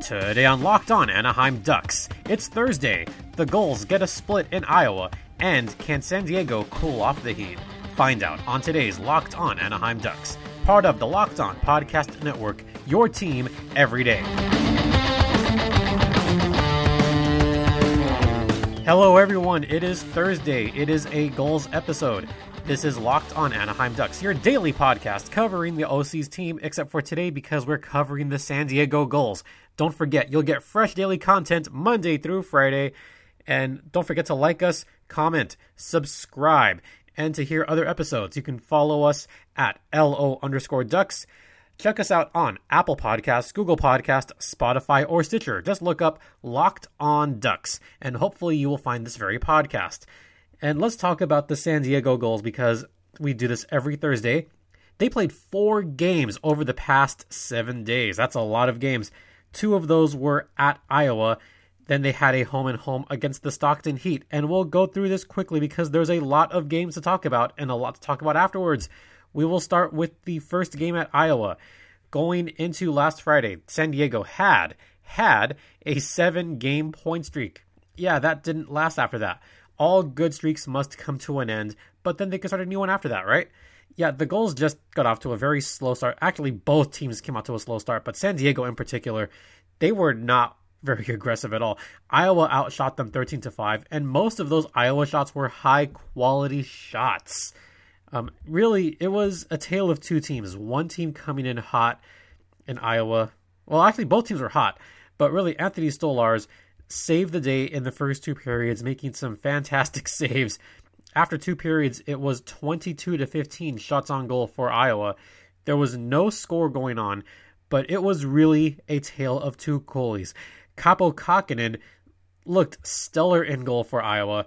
Today on Locked On Anaheim Ducks, it's Thursday. The Gulls get a split in Iowa, and can San Diego cool off the heat? Find out on today's Locked On Anaheim Ducks, part of the Locked On Podcast Network, your team every day. Hello, everyone. It is Thursday. It is a Gulls episode. This is Locked on Anaheim Ducks, your daily podcast covering the OC's team, except for today because we're covering the San Diego Gulls. Don't forget, you'll get fresh daily content Monday through Friday. And don't forget to like us, comment, subscribe, and to hear other episodes, you can follow us at LO underscore ducks. Check us out on Apple Podcasts, Google Podcast, Spotify, or Stitcher. Just look up Locked On Ducks, and hopefully you will find this very podcast. And let's talk about the San Diego Gulls because we do this every Thursday. They played four games over the past seven days. That's a lot of games. Two of those were at Iowa. Then they had a home and home against the Stockton Heat. And we'll go through this quickly because there's a lot of games to talk about and a lot to talk about afterwards. We will start with the first game at Iowa. Going into last Friday, San Diego had had a seven game point streak. Yeah, that didn't last after that all good streaks must come to an end, but then they can start a new one after that, right? Yeah, the Gulls just got off to a very slow start. Actually, both teams came out to a slow start, but San Diego in particular, they were not very aggressive at all. Iowa outshot them 13 to 5, and most of those Iowa shots were high quality shots. Um, really, it was a tale of two teams. One team coming in hot in Iowa. Well, actually, both teams were hot, but really, Anthony Stolarz saved the day in the first two periods, making some fantastic saves. After two periods, it was 22 to 15 shots on goal for Iowa. There was no score going on, but it was really a tale of two goalies. Kaapo Kahkonen looked stellar in goal for Iowa,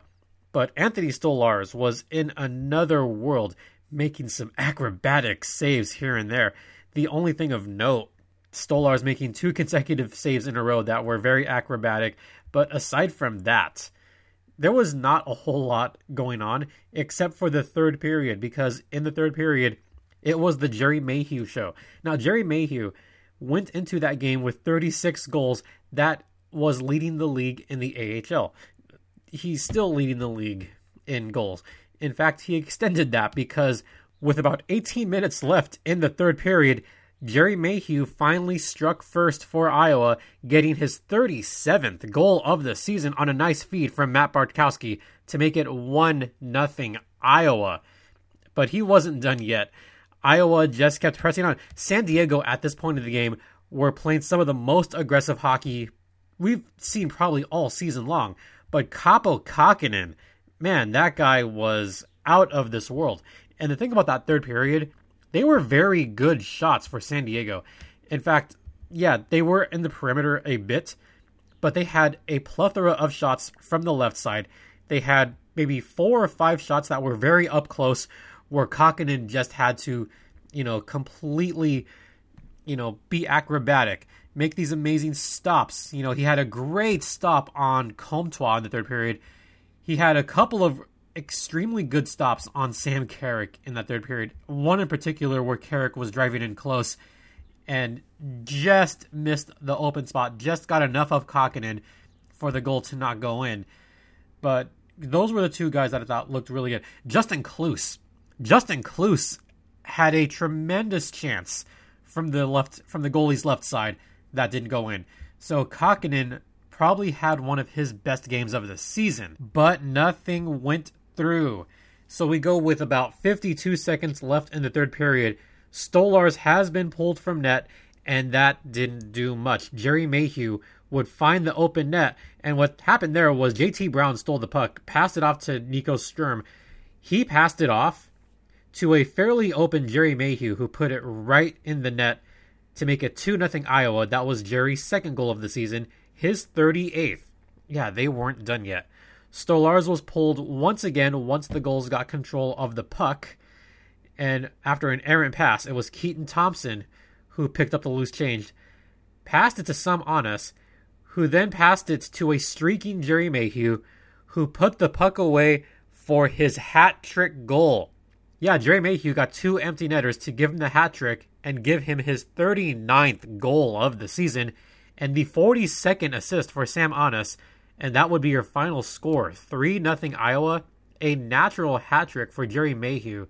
but Anthony Stolarz was in another world, making some acrobatic saves here and there. The only thing of note Stolarz making two consecutive saves in a row that were very acrobatic. But aside from that, there was not a whole lot going on except for the third period because in the third period, it was the Gerry Mayhew show. Now, Gerry Mayhew went into that game with 36 goals. That was leading the league in the AHL. He's still leading the league in goals. In fact, he extended that because with about 18 minutes left in the third period, Gerry Mayhew finally struck first for Iowa, getting his 37th goal of the season on a nice feed from Matt Bartkowski to make it 1 0 Iowa. But he wasn't done yet. Iowa just kept pressing on. San Diego, at this point of the game, were playing some of the most aggressive hockey we've seen probably all season long. But Kaapo Kahkonen, man, that guy was out of this world. And the thing about that third period, they were very good shots for San Diego. In fact, yeah, they were in the perimeter a bit, but they had a plethora of shots from the left side. They had maybe four or five shots that were very up close where Kahkonen just had to, you know, completely, you know, be acrobatic, make these amazing stops. You know, he had a great stop on Comtois in the third period. He had a couple of extremely good stops on Sam Carrick in that third period. One in particular where Carrick was driving in close and just missed the open spot, just got enough of Kahkonen for the goal to not go in. But those were the two guys that I thought looked really good. Justin Kloos. Justin Kloos had a tremendous chance from the left from the goalie's left side that didn't go in. So Kahkonen probably had one of his best games of the season, but nothing went through. So we go with about 52 seconds left in the third period. Stolarz has been pulled from net, and that didn't do much. Gerry Mayhew would find the open net, and what happened there was JT Brown stole the puck, passed it off to Nico Sturm. He passed it off to a fairly open Gerry Mayhew, who put it right in the net to make it 2 0 Iowa. That was Gerry's second goal of the season, his 38th. Yeah, they weren't done yet. Stolarz was pulled once again once the Gulls got control of the puck. And after an errant pass, it was Keaton Thompson who picked up the loose change, passed it to Sam Anas, who then passed it to a streaking Gerry Mayhew, who put the puck away for his hat trick goal. Yeah, Gerry Mayhew got two empty netters to give him the hat trick and give him his 39th goal of the season and the 42nd assist for Sam Anas, and that would be your final score 3 0 Iowa. A natural hat trick for Gerry Mayhew,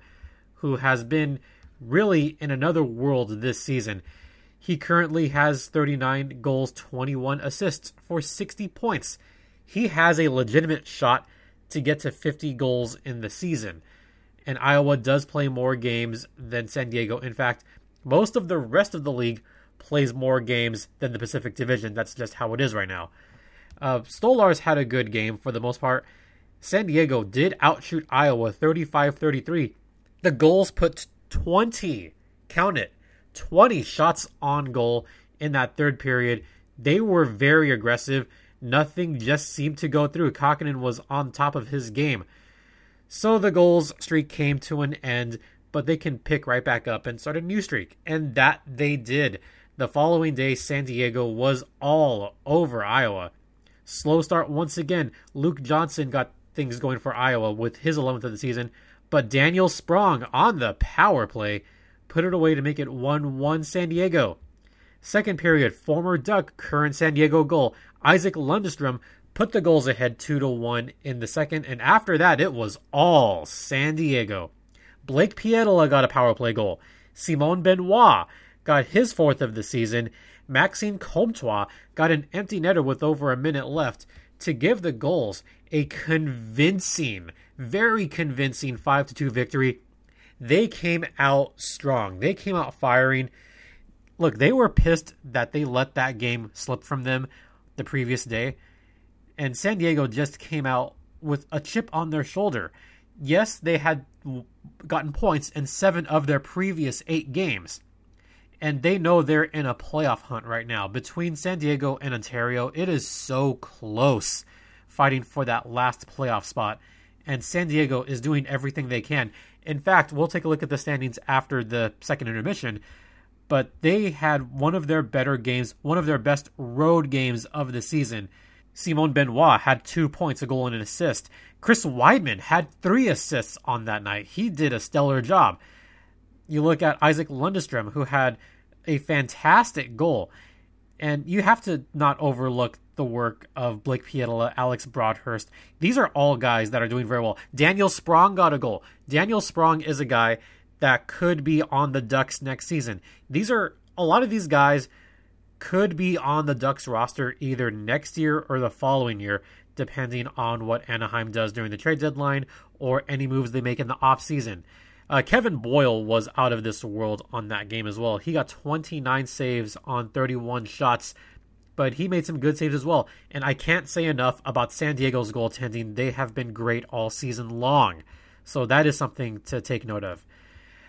who has been really in another world this season. He currently has 39 goals, 21 assists for 60 points. He has a legitimate shot to get to 50 goals in the season. And Iowa does play more games than San Diego. In fact, most of the rest of the league plays more games than the Pacific Division. That's just how it is right now. Uh, Stolarz had a good game for the most part. San Diego did outshoot Iowa 35 33. The Gulls put 20, count it, 20 shots on goal in that third period. They were very aggressive. Nothing just seemed to go through. Kahkonen was on top of his game. So the Gulls streak came to an end, but they can pick right back up and start a new streak. And that they did. The following day, San Diego was all over Iowa. Slow start once again. Luke Johnson got things going for Iowa with his 11th of the season, but Daniel Sprong on the power play put it away to make it 1 1 San Diego. Second period, former Duck, current San Diego Gull, Isaac Lundstrom put the Gulls ahead 2 to 1 in the second, and after that, it was all San Diego. Blake Pietila got a power play goal. Simon Benoit got his fourth of the season. Maxime Comtois got an empty netter with over a minute left to give the Gulls a convincing, very convincing 5 to 2 victory. They came out strong. They came out firing. Look, they were pissed that they let that game slip from them the previous day. And San Diego just came out with a chip on their shoulder. Yes, they had gotten points in seven of their previous eight games and they know they're in a playoff hunt right now. Between San Diego and Ontario, it is so close fighting for that last playoff spot. And San Diego is doing everything they can. In fact, we'll take a look at the standings after the second intermission. But they had one of their better games, one of their best road games of the season. Simon Benoit had two points, a goal, and an assist. Chris Wideman had three assists on that night. He did a stellar job you look at Isaac Lundestrom, who had a fantastic goal. And you have to not overlook the work of Blake Pietila, Alex Broadhurst. These are all guys that are doing very well. Daniel Sprong got a goal. Daniel Sprong is a guy that could be on the Ducks next season. These are a lot of these guys could be on the Ducks roster either next year or the following year, depending on what Anaheim does during the trade deadline or any moves they make in the offseason. Uh, Kevin Boyle was out of this world on that game as well. He got 29 saves on 31 shots, but he made some good saves as well. And I can't say enough about San Diego's goaltending. They have been great all season long. So that is something to take note of.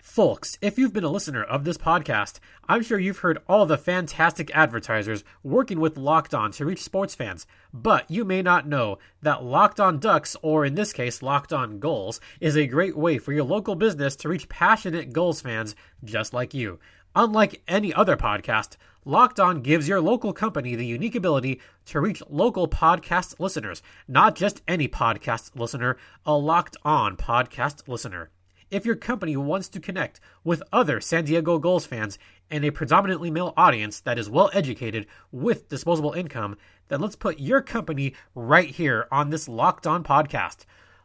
Folks, if you've been a listener of this podcast, I'm sure you've heard all the fantastic advertisers working with Locked On to reach sports fans. But you may not know that Locked On Ducks, or in this case, Locked On Gulls, is a great way for your local business to reach passionate Gulls fans just like you. Unlike any other podcast, Locked On gives your local company the unique ability to reach local podcast listeners, not just any podcast listener, a Locked On podcast listener. If your company wants to connect with other San Diego Gulls fans and a predominantly male audience that is well educated with disposable income, then let's put your company right here on this Locked On podcast.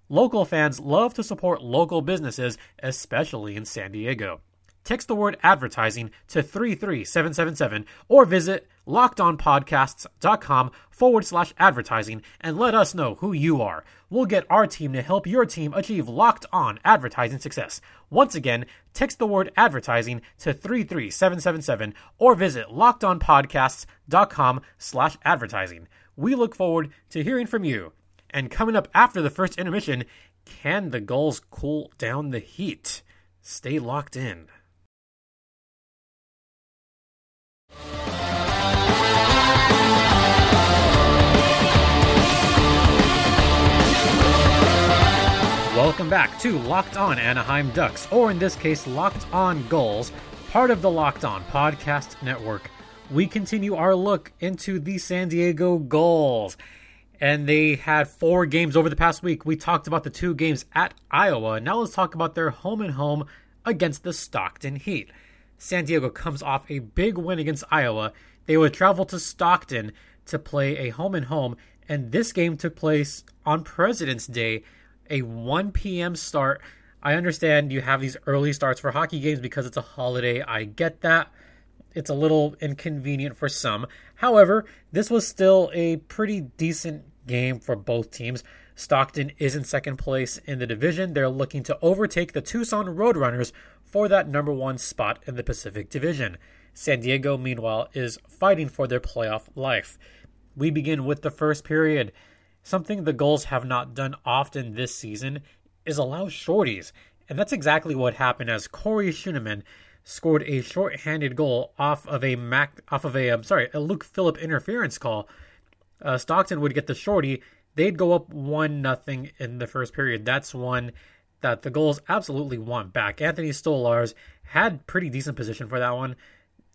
Local fans love to support local businesses, especially in San Diego. Text the word advertising to 33777 or visit lockedonpodcasts.com forward slash advertising and let us know who you are. We'll get our team to help your team achieve locked on advertising success. Once again, text the word advertising to 33777 or visit lockedonpodcasts.com slash advertising. We look forward to hearing from you. And coming up after the first intermission, can the Gulls cool down the heat? Stay locked in. Welcome back to Locked On Anaheim Ducks, or in this case, Locked On Gulls, part of the Locked On Podcast Network. We continue our look into the San Diego Gulls, And they had four games over the past week. We talked about the two games at Iowa. Now let's talk about their home and home against the Stockton Heat. San Diego comes off a big win against Iowa. They would travel to Stockton to play a home and home, and this game took place on President's Day, a 1 p.m. start. I understand you have these early starts for hockey games because it's a holiday. I get that. It's a little inconvenient for some. However, this was still a pretty decent game for both teams. Stockton is in second place in the division. They're looking to overtake the Tucson Roadrunners for that number one spot in the Pacific Division. San Diego, meanwhile, is fighting for their playoff life. We begin with the first period. Something the Gulls have not done often this season is allow shorties, and that's exactly what happened as Corey Schueneman scored a short-handed goal off of a Mac, off of a I'm sorry, a Luke Phillip interference call. Uh, Stockton would get the shorty. They'd go up one nothing in the first period. That's one that the Gulls absolutely want back. Anthony Stolarz had pretty decent position for that one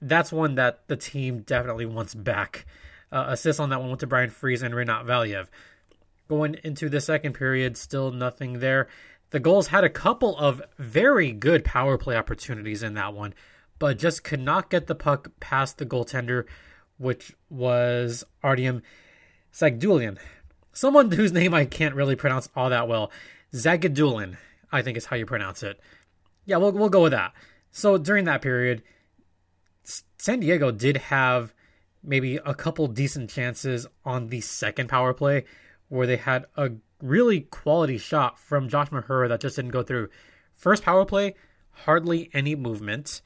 that's one that the team definitely wants back. Uh, assists on that one went to Brian Fries and Rinat Valiev. Going into the second period, still nothing there. The Gulls had a couple of very good power play opportunities in that one, but just could not get the puck past the goaltender, which was Artyom Zagdulian. Someone whose name I can't really pronounce all that well. Zagadulin, I think is how you pronounce it. Yeah, we'll, we'll go with that. So during that period, San Diego did have maybe a couple decent chances on the second power play where they had a really quality shot from Josh Mahura that just didn't go through. First power play, hardly any movement,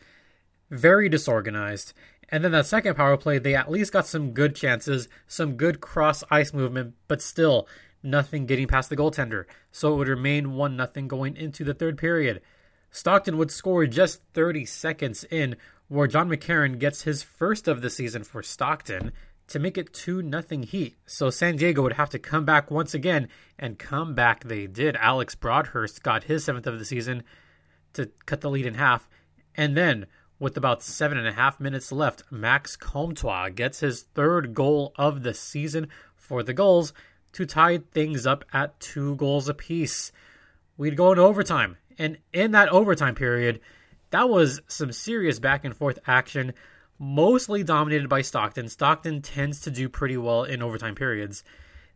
very disorganized. And then that second power play, they at least got some good chances, some good cross ice movement, but still nothing getting past the goaltender. So it would remain 1 nothing going into the third period. Stockton would score just 30 seconds in where John McCarron gets his first of the season for Stockton to make it 2 nothing Heat. So San Diego would have to come back once again, and come back they did. Alex Broadhurst got his seventh of the season to cut the lead in half. And then, with about seven and a half minutes left, Max Comtois gets his third goal of the season for the Gulls to tie things up at two goals apiece. We'd go into overtime. And in that overtime period, that was some serious back and forth action, mostly dominated by Stockton. Stockton tends to do pretty well in overtime periods.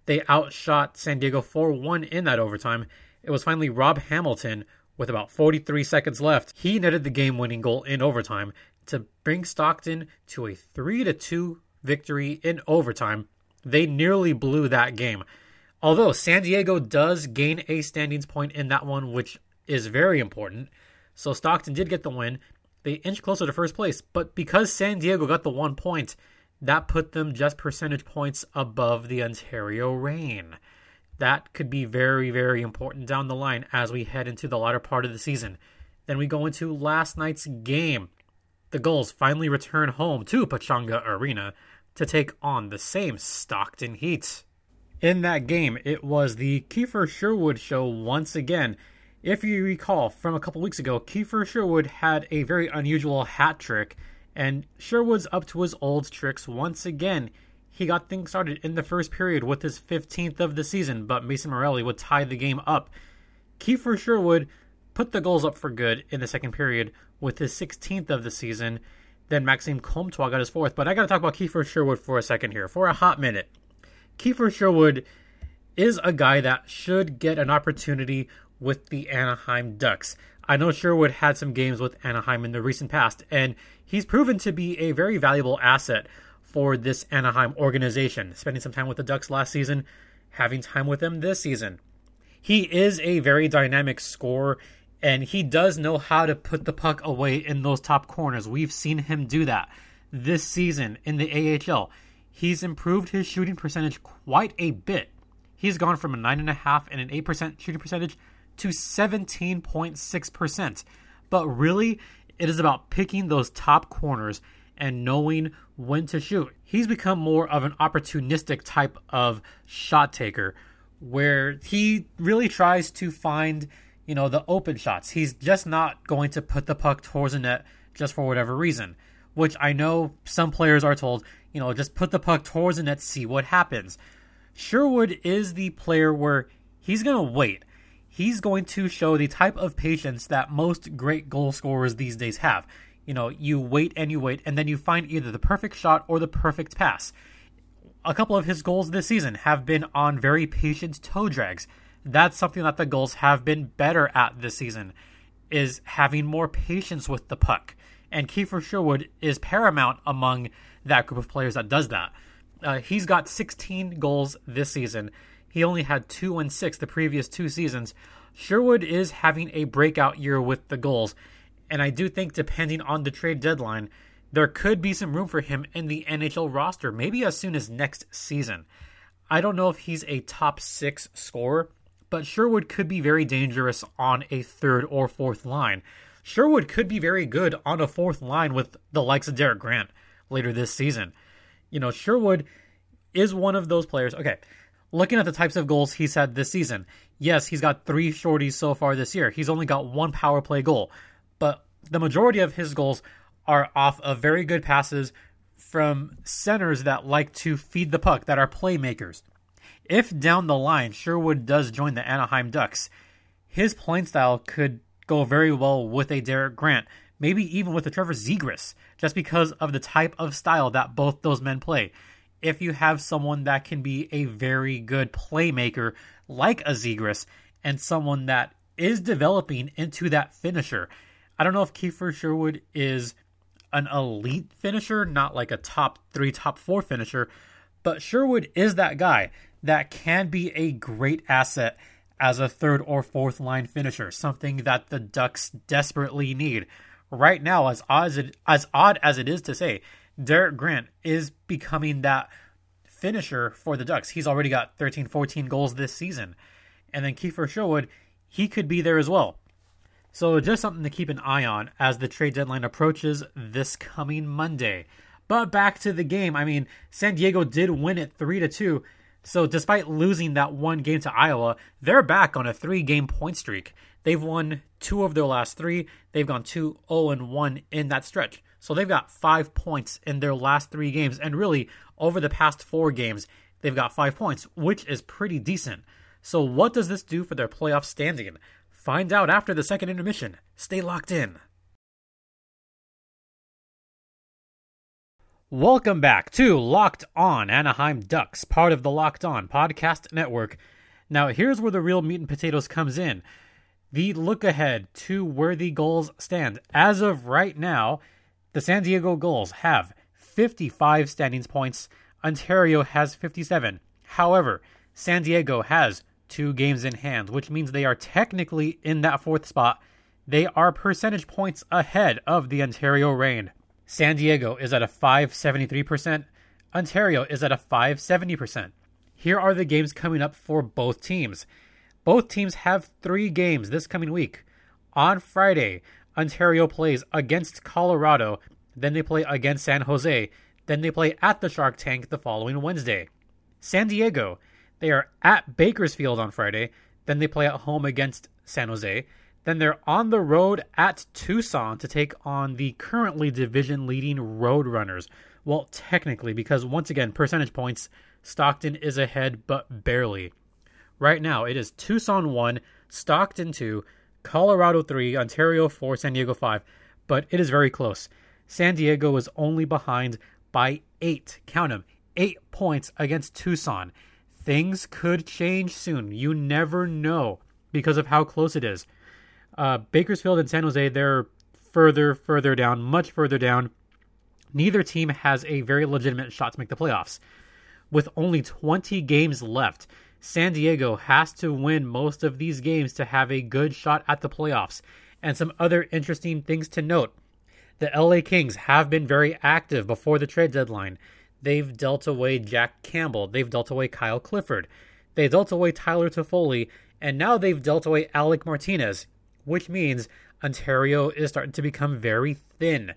They outshot San Diego 4 1 in that overtime. It was finally Rob Hamilton with about 43 seconds left. He netted the game winning goal in overtime to bring Stockton to a 3 2 victory in overtime. They nearly blew that game. Although San Diego does gain a standings point in that one, which is very important. So Stockton did get the win. They inch closer to first place, but because San Diego got the one point, that put them just percentage points above the Ontario Reign. That could be very, very important down the line as we head into the latter part of the season. Then we go into last night's game. The Gulls finally return home to Pechanga Arena to take on the same Stockton Heat. In that game, it was the Kiefer Sherwood show once again if you recall from a couple weeks ago, Kiefer Sherwood had a very unusual hat trick, and Sherwood's up to his old tricks once again. He got things started in the first period with his 15th of the season, but Mason Morelli would tie the game up. Kiefer Sherwood put the Gulls up for good in the second period with his 16th of the season. Then Maxime Comtois got his fourth. But I got to talk about Kiefer Sherwood for a second here, for a hot minute. Kiefer Sherwood is a guy that should get an opportunity with the Anaheim Ducks. I know Sherwood had some games with Anaheim in the recent past, and he's proven to be a very valuable asset for this Anaheim organization, spending some time with the Ducks last season, having time with them this season. He is a very dynamic scorer, and he does know how to put the puck away in those top corners. We've seen him do that this season in the AHL. He's improved his shooting percentage quite a bit. He's gone from a 9.5 and an 8% shooting percentage to 17.6%. But really, it is about picking those top corners and knowing when to shoot. He's become more of an opportunistic type of shot taker where he really tries to find, you know, the open shots. He's just not going to put the puck towards the net just for whatever reason, which I know some players are told, you know, just put the puck towards the net, see what happens. Sherwood is the player where he's going to wait he's going to show the type of patience that most great goal scorers these days have. You know, you wait and you wait, and then you find either the perfect shot or the perfect pass. A couple of his goals this season have been on very patient toe drags. That's something that the Gulls have been better at this season, is having more patience with the puck. And Kiefer Sherwood is paramount among that group of players that does that. Uh, he's got 16 goals this season. He only had two and six the previous two seasons. Sherwood is having a breakout year with the Gulls, and I do think depending on the trade deadline, there could be some room for him in the NHL roster, maybe as soon as next season. I don't know if he's a top six scorer, but Sherwood could be very dangerous on a third or fourth line. Sherwood could be very good on a fourth line with the likes of Derek Grant later this season. You know, Sherwood is one of those players. Okay, looking at the types of goals he's had this season, yes, he's got three shorties so far this year. He's only got one power play goal, but the majority of his goals are off of very good passes from centers that like to feed the puck, that are playmakers. If down the line Sherwood does join the Anaheim Ducks, his playing style could go very well with a Derek Grant, maybe even with a Trevor Zegras, just because of the type of style that both those men play if you have someone that can be a very good playmaker like a Zegras and someone that is developing into that finisher. I don't know if Kiefer Sherwood is an elite finisher, not like a top three, top four finisher, but Sherwood is that guy that can be a great asset as a third or fourth line finisher, something that the Ducks desperately need. Right now, as odd as it, as odd as it is to say, Derek Grant is becoming that finisher for the Ducks. He's already got 13, 14 goals this season. And then Kiefer Sherwood, he could be there as well. So just something to keep an eye on as the trade deadline approaches this coming Monday. But back to the game. I mean, San Diego did win it 3 to 2. So despite losing that one game to Iowa, they're back on a 3-game point streak. They've won 2 of their last 3. They've gone 2 0 and 1 in that stretch. So they've got five points in their last three games. And really, over the past four games, they've got five points, which is pretty decent. So, what does this do for their playoff standing? Find out after the second intermission. Stay locked in. Welcome back to Locked On Anaheim Ducks, part of the Locked On Podcast Network. Now, here's where the real meat and potatoes comes in. The look ahead to where the Gulls stand. As of right now, the San Diego Gulls have 55 standings points. Ontario has 57. However, San Diego has two games in hand, which means they are technically in that fourth spot. They are percentage points ahead of the Ontario Reign. San Diego is at a 573%. Ontario is at a 570%. Here are the games coming up for both teams. Both teams have three games this coming week. On Friday, Ontario plays against Colorado, then they play against San Jose, then they play at the Shark Tank the following Wednesday. San Diego, they are at Bakersfield on Friday, then they play at home against San Jose, then they're on the road at Tucson to take on the currently division leading Roadrunners. Well, technically, because once again, percentage points, Stockton is ahead, but barely. Right now, it is Tucson 1, Stockton 2, Colorado 3, Ontario 4, San Diego 5, but it is very close. San Diego is only behind by 8, count them, 8 points against Tucson. Things could change soon. You never know because of how close it is. Uh, Bakersfield and San Jose, they're further, further down, much further down. Neither team has a very legitimate shot to make the playoffs. With only 20 games left, San Diego has to win most of these games to have a good shot at the playoffs. And some other interesting things to note the LA Kings have been very active before the trade deadline. They've dealt away Jack Campbell, they've dealt away Kyle Clifford, they dealt away Tyler Toffoli, and now they've dealt away Alec Martinez, which means Ontario is starting to become very thin.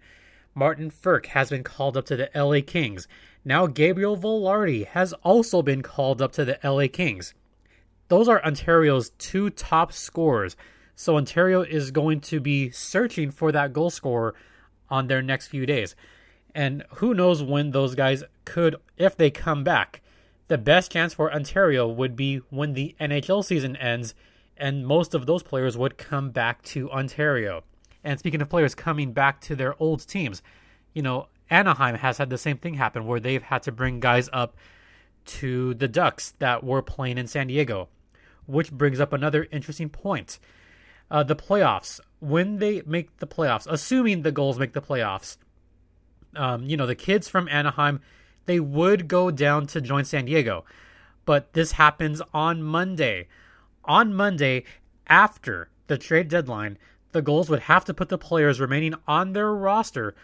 Martin Frk has been called up to the LA Kings. Now Gabriel Vilardi has also been called up to the LA Kings. Those are Ontario's two top scorers. So Ontario is going to be searching for that goal scorer on their next few days. And who knows when those guys could, if they come back. The best chance for Ontario would be when the NHL season ends and most of those players would come back to Ontario. And speaking of players coming back to their old teams, you know, Anaheim has had the same thing happen where they've had to bring guys up to the Ducks that were playing in San Diego, which brings up another interesting point. Uh, the playoffs, when they make the playoffs, assuming the Gulls make the playoffs, um, you know, the kids from Anaheim, they would go down to join San Diego. But this happens on Monday. On Monday, after the trade deadline, the Gulls would have to put the players remaining on their roster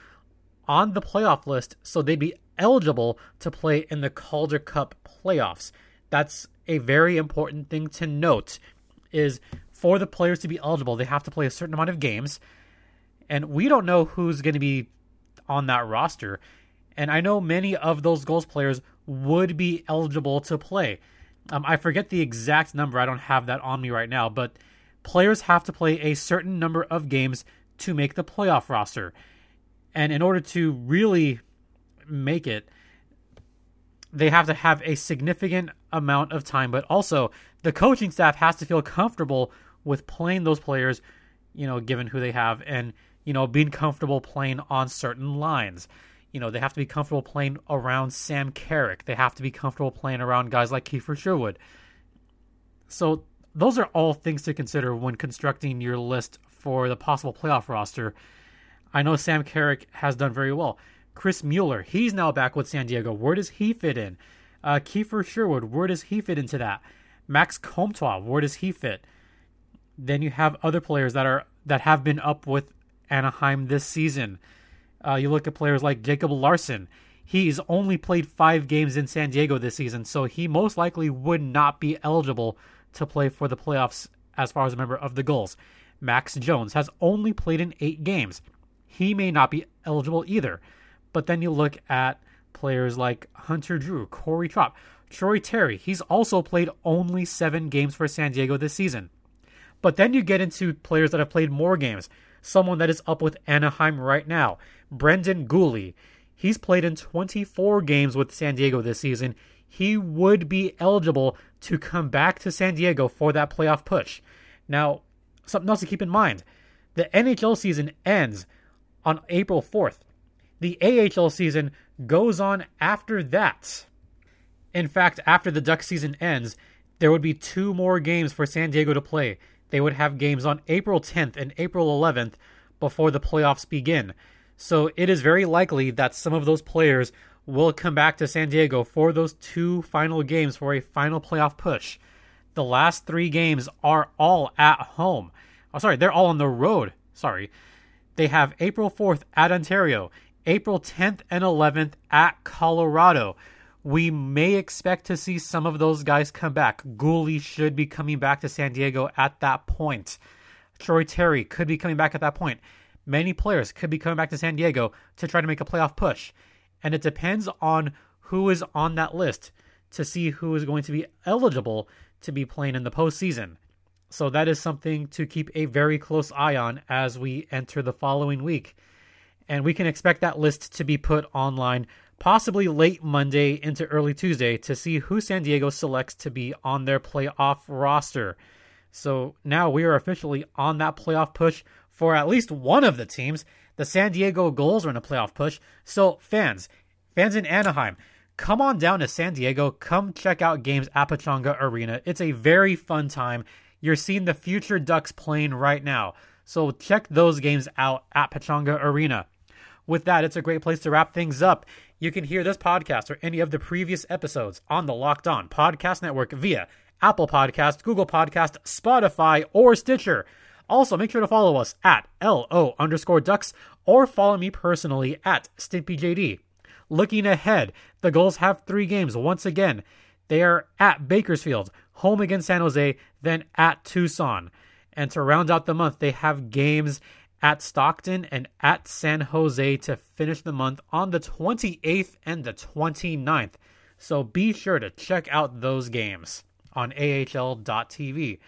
on the playoff list so they'd be eligible to play in the Calder Cup playoffs. That's a very important thing to note is for the players to be eligible, they have to play a certain amount of games. And we don't know who's going to be on that roster. And I know many of those Gulls players would be eligible to play. Um, I forget the exact number. I don't have that on me right now, but players have to play a certain number of games to make the playoff roster. And in order to really make it, they have to have a significant amount of time, but also the coaching staff has to feel comfortable with playing those players, you know, given who they have, and, you know, being comfortable playing on certain lines. You know, they have to be comfortable playing around Sam Carrick. They have to be comfortable playing around guys like Kiefer Sherwood. So those are all things to consider when constructing your list for the possible playoff roster. I know Sam Carrick has done very well. Chris Mueller, he's now back with San Diego. Where does he fit in? Uh, Kiefer Sherwood, where does he fit into that? Max Comtois, where does he fit? Then you have other players that are that have been up with Anaheim this season. Uh, you look at players like Jacob Larsson. He's only played five games in San Diego this season, so he most likely would not be eligible to play for the playoffs as far as a member of the Gulls. Max Jones has only played in eight games he may not be eligible either. But then you look at players like Hunter Drew, Corey Trout, Troy Terry. He's also played only seven games for San Diego this season. But then you get into players that have played more games. Someone that is up with Anaheim right now, Brendan Guhle. He's played in 24 games with San Diego this season. He would be eligible to come back to San Diego for that playoff push. Now, something else to keep in mind the NHL season ends on April 4th. The AHL season goes on after that. In fact, after the Duck season ends, there would be two more games for San Diego to play. They would have games on April 10th and April 11th before the playoffs begin. So it is very likely that some of those players will come back to San Diego for those two final games for a final playoff push. The last three games are all at home. Oh, sorry, they're all on the road. Sorry. They have April 4th at Ontario, April 10th and 11th at Colorado. We may expect to see some of those guys come back. Guhle should be coming back to San Diego at that point. Troy Terry could be coming back at that point. Many players could be coming back to San Diego to try to make a playoff push. And it depends on who is on that list to see who is going to be eligible to be playing in the postseason. So that is something to keep a very close eye on as we enter the following week. And we can expect that list to be put online possibly late Monday into early Tuesday to see who San Diego selects to be on their playoff roster. So now we are officially on that playoff push for at least one of the teams. The San Diego Gulls are in a playoff push. So fans, fans in Anaheim, come on down to San Diego. Come check out games at Pechanga Arena. It's a very fun time. You're seeing the future Ducks playing right now. So check those games out at Pechanga Arena. With that, it's a great place to wrap things up. You can hear this podcast or any of the previous episodes on the Locked On Podcast Network via Apple Podcast, Google Podcast, Spotify, or Stitcher. Also, make sure to follow us at LO underscore ducks or follow me personally at StimpyJD. Looking ahead, the Gulls have three games once again. They are at Bakersfield, home against San Jose, then at Tucson. And to round out the month, they have games at Stockton and at San Jose to finish the month on the 28th and the 29th. So be sure to check out those games on AHL.tv.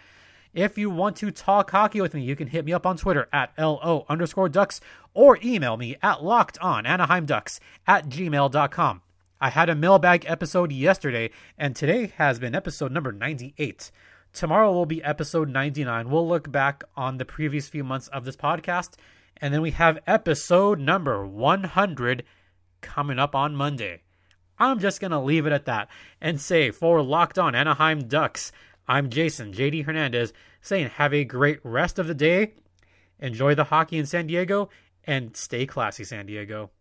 If you want to talk hockey with me, you can hit me up on Twitter at LO underscore ducks or email me at lockedonanaheimducks at gmail.com. I had a mailbag episode yesterday, and today has been episode number 98. Tomorrow will be episode 99. We'll look back on the previous few months of this podcast And then we have episode number 100 coming up on Monday. I'm just going to leave it at that and say for Locked On Anaheim Ducks, I'm Jason JD Hernandez saying have a great rest of the day. Enjoy the hockey in San Diego and stay classy, San Diego.